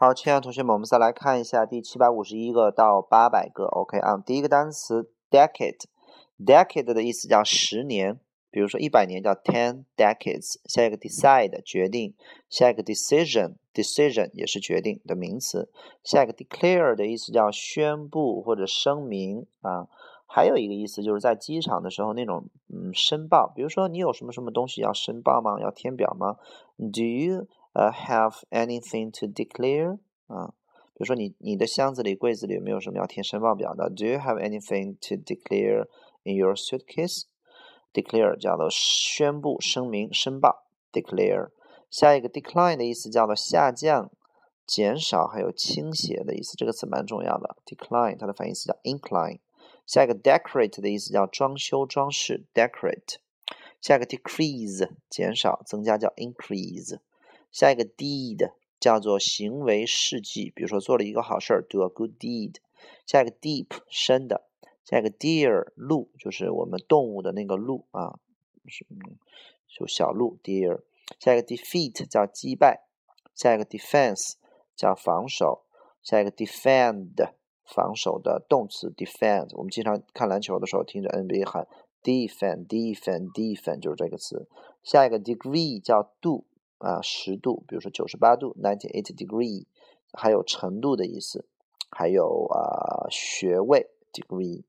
好，亲爱的同学们，我们再来看一下第七百五十一个到八百个。OK 啊，第一个单词 decade，decade 的意思叫十年，比如说一百年叫 ten decades。下一个 decide 决定，下一个 decision，decision 也是决定的名词。下一个 declare 的意思叫宣布或者声明啊，还有一个意思就是在机场的时候那种嗯申报，比如说你有什么什么东西要申报吗？要填表吗？Do you，have anything to declare 啊？比如说你你的箱子里、柜子里有没有什么要填申报表的？Do you have anything to declare in your suitcase？declare 叫做宣布、声明、申报。declare 下一个 decline 的意思叫做下降、减少，还有倾斜的意思。这个词蛮重要的。decline 它的反义词叫 incline。下一个 decorate 的意思叫装修、装饰。decorate 下一个 decrease 减少、增加叫 increase。下一个 deed 叫做行为事迹，比如说做了一个好事儿，do a good deed。下一个 deep 深的，下一个 deer 鹿就是我们动物的那个鹿啊，是就小鹿 deer。下一个 defeat 叫击败，下一个 defense 叫防守，下一个 defend 防守的动词 defend。我们经常看篮球的时候听着 NBA 喊 defend defend defend 就是这个词。下一个 degree 叫度。啊，十度，比如说九十八度，ninety eight degree，还有程度的意思，还有啊学位 degree。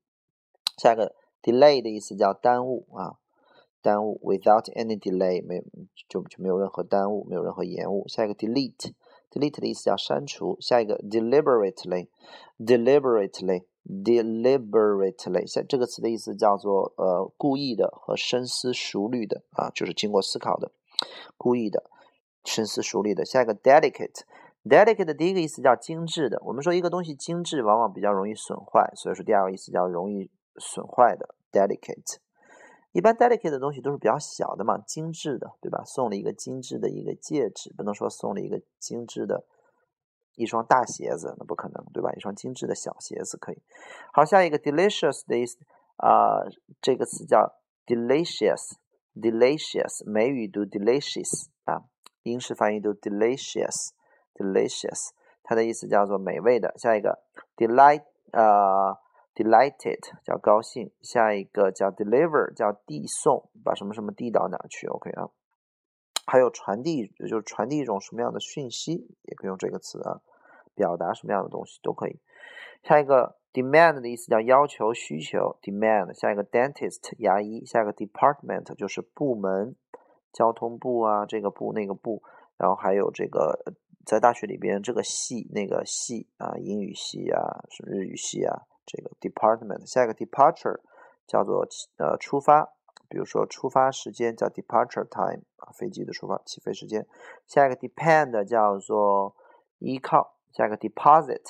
下一个 delay 的意思叫耽误啊，耽误，without any delay 没就就没有任何耽误，没有任何延误。下一个 delete，delete 的意思叫删除。下一个 deliberately，deliberately，deliberately，下这个词的意思叫做呃故意的和深思熟虑的啊，就是经过思考的，故意的。深思熟虑的，下一个 delicate，delicate 的第一个意思叫精致的。我们说一个东西精致，往往比较容易损坏，所以说第二个意思叫容易损坏的 delicate。一般 delicate 的东西都是比较小的嘛，精致的，对吧？送了一个精致的一个戒指，不能说送了一个精致的一双大鞋子，那不可能，对吧？一双精致的小鞋子可以。好，下一个 delicious 的意思啊，这个词叫 delicious，delicious，美语读 delicious 啊。英式发音都 delicious，delicious，它的意思叫做美味的。下一个 delight，呃，delighted 叫高兴。下一个叫 deliver，叫递送，把什么什么递到哪去？OK 啊。还有传递，就是传递一种什么样的讯息，也可以用这个词啊，表达什么样的东西都可以。下一个 demand 的意思叫要求、需求，demand。下一个 dentist 牙医。下一个 department 就是部门。交通部啊，这个部那个部，然后还有这个在大学里边这个系那个系啊，英语系啊，是日语系啊，这个 department。下一个 departure 叫做呃出发，比如说出发时间叫 departure time 啊，飞机的出发起飞时间。下一个 depend 叫做依靠，下一个 deposit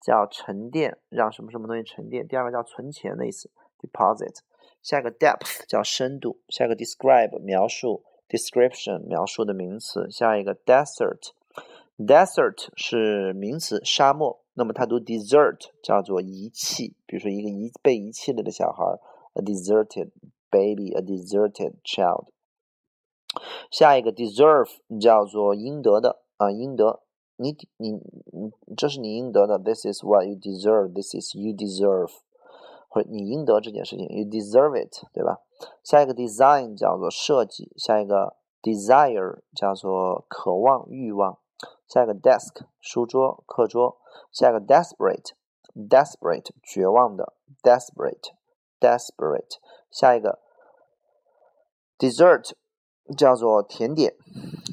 叫沉淀，让什么什么东西沉淀。第二个叫存钱的意思，deposit。下一个 depth 叫深度，下一个 describe 描述。Description 描述的名词，下一个 desert，desert 是名词，沙漠。那么它读 desert 叫做遗弃，比如说一个遗被遗弃了的小孩，a deserted baby，a deserted child。下一个 deserve 叫做应得的啊，应得，你你你这是你应得的，this is what you deserve，this is you deserve。或者你应得这件事情，you deserve it，对吧？下一个 design 叫做设计，下一个 desire 叫做渴望、欲望，下一个 desk 书桌、课桌，下一个 desperate，desperate 绝望的，desperate，desperate，下一个 dessert。叫做甜点，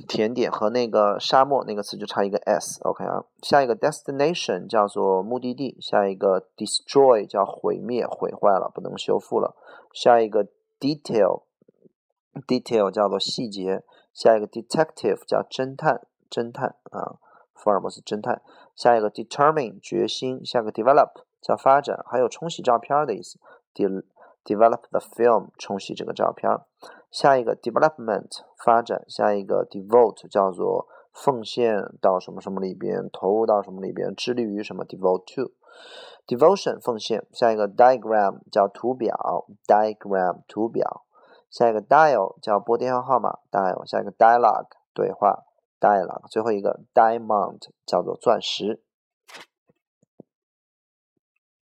甜点和那个沙漠那个词就差一个 s，OK 啊。下一个 destination 叫做目的地，下一个 destroy 叫毁灭、毁坏了，不能修复了。下一个 detail，detail 叫做细节。下一个 detective 叫侦探，侦探啊，福尔摩斯侦探。下一个 determine 决心，下一个 develop 叫发展，还有冲洗照片的意思。develop the film 冲洗这个照片。下一个 development 发展，下一个 devote 叫做奉献到什么什么里边，投入到什么里边，致力于什么 devote to devotion 奉献。下一个 diagram 叫图表，diagram 图表。下一个 dial 叫拨电话号码，dial。下一个 dialogue 对话。，Dialogue，最后一个 diamond 叫做钻石。